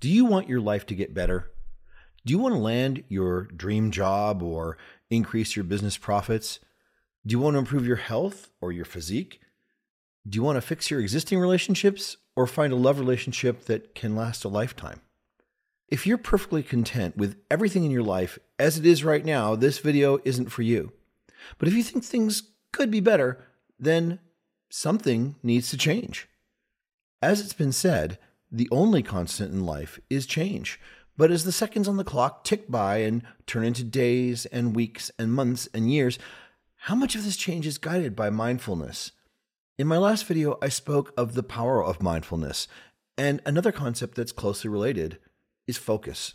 Do you want your life to get better? Do you want to land your dream job or increase your business profits? Do you want to improve your health or your physique? Do you want to fix your existing relationships or find a love relationship that can last a lifetime? If you're perfectly content with everything in your life as it is right now, this video isn't for you. But if you think things could be better, then something needs to change. As it's been said, the only constant in life is change. But as the seconds on the clock tick by and turn into days and weeks and months and years, how much of this change is guided by mindfulness? In my last video, I spoke of the power of mindfulness, and another concept that's closely related is focus.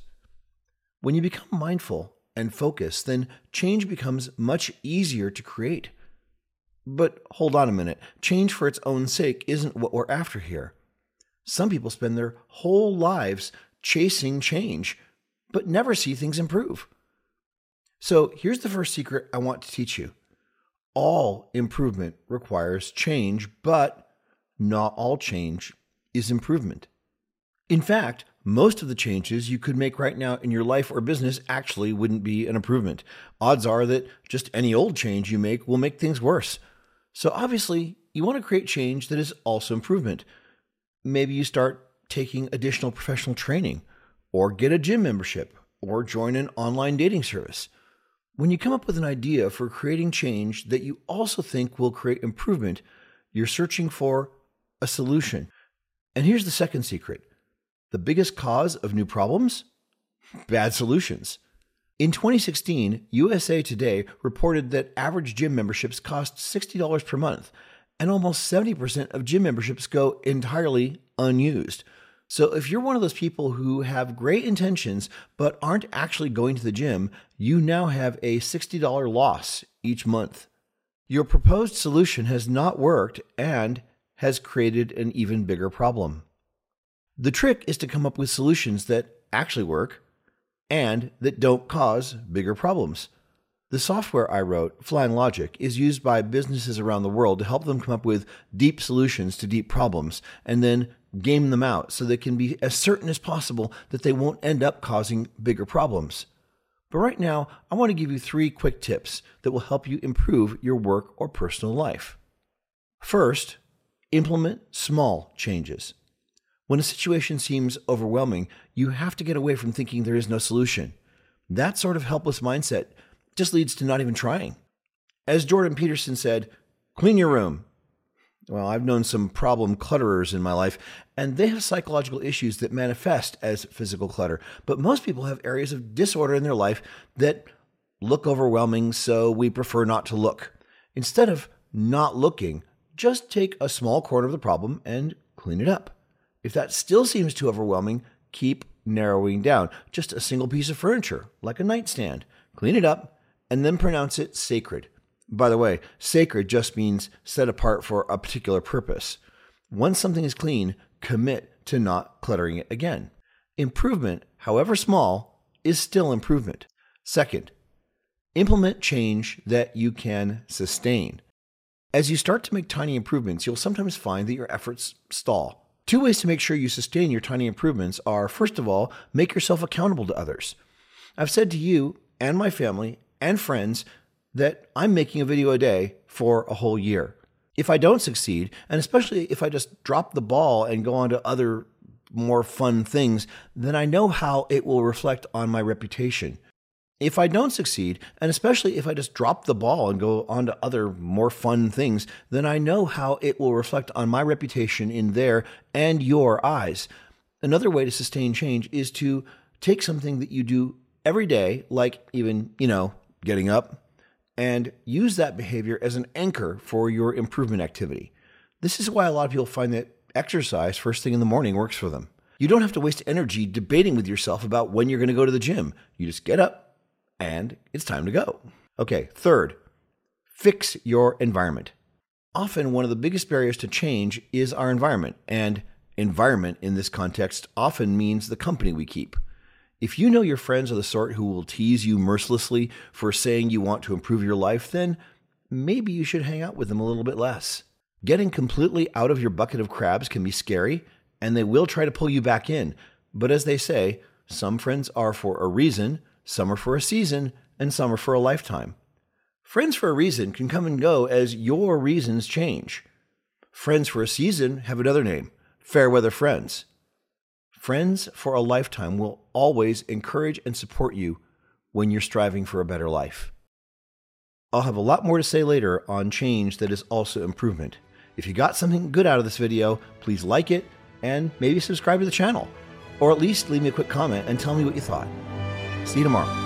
When you become mindful and focused, then change becomes much easier to create. But hold on a minute change for its own sake isn't what we're after here. Some people spend their whole lives chasing change, but never see things improve. So here's the first secret I want to teach you all improvement requires change, but not all change is improvement. In fact, most of the changes you could make right now in your life or business actually wouldn't be an improvement. Odds are that just any old change you make will make things worse. So obviously, you want to create change that is also improvement maybe you start taking additional professional training, or get a gym membership, or join an online dating service. When you come up with an idea for creating change that you also think will create improvement, you're searching for a solution. And here's the second secret the biggest cause of new problems? Bad solutions. In 2016, USA Today reported that average gym memberships cost $60 per month, and almost 70% of gym memberships go entirely unused. So if you're one of those people who have great intentions but aren't actually going to the gym, you now have a $60 loss each month. Your proposed solution has not worked and has created an even bigger problem. The trick is to come up with solutions that actually work and that don't cause bigger problems. The software I wrote, Flying Logic, is used by businesses around the world to help them come up with deep solutions to deep problems and then game them out so they can be as certain as possible that they won't end up causing bigger problems. But right now, I want to give you three quick tips that will help you improve your work or personal life. First, implement small changes. When a situation seems overwhelming, you have to get away from thinking there is no solution. That sort of helpless mindset just leads to not even trying. As Jordan Peterson said, clean your room. Well, I've known some problem clutterers in my life, and they have psychological issues that manifest as physical clutter. But most people have areas of disorder in their life that look overwhelming, so we prefer not to look. Instead of not looking, just take a small corner of the problem and clean it up. If that still seems too overwhelming, keep narrowing down. Just a single piece of furniture, like a nightstand. Clean it up, and then pronounce it sacred. By the way, sacred just means set apart for a particular purpose. Once something is clean, commit to not cluttering it again. Improvement, however small, is still improvement. Second, implement change that you can sustain. As you start to make tiny improvements, you'll sometimes find that your efforts stall. Two ways to make sure you sustain your tiny improvements are first of all, make yourself accountable to others. I've said to you and my family and friends that I'm making a video a day for a whole year. If I don't succeed, and especially if I just drop the ball and go on to other more fun things, then I know how it will reflect on my reputation. If I don't succeed, and especially if I just drop the ball and go on to other more fun things, then I know how it will reflect on my reputation in their and your eyes. Another way to sustain change is to take something that you do every day, like even, you know, getting up, and use that behavior as an anchor for your improvement activity. This is why a lot of people find that exercise first thing in the morning works for them. You don't have to waste energy debating with yourself about when you're going to go to the gym. You just get up and it's time to go. Okay, third, fix your environment. Often, one of the biggest barriers to change is our environment, and environment in this context often means the company we keep. If you know your friends are the sort who will tease you mercilessly for saying you want to improve your life, then maybe you should hang out with them a little bit less. Getting completely out of your bucket of crabs can be scary, and they will try to pull you back in. But as they say, some friends are for a reason, some are for a season, and some are for a lifetime. Friends for a reason can come and go as your reasons change. Friends for a season have another name fair weather friends. Friends for a lifetime will always encourage and support you when you're striving for a better life. I'll have a lot more to say later on change that is also improvement. If you got something good out of this video, please like it and maybe subscribe to the channel, or at least leave me a quick comment and tell me what you thought. See you tomorrow.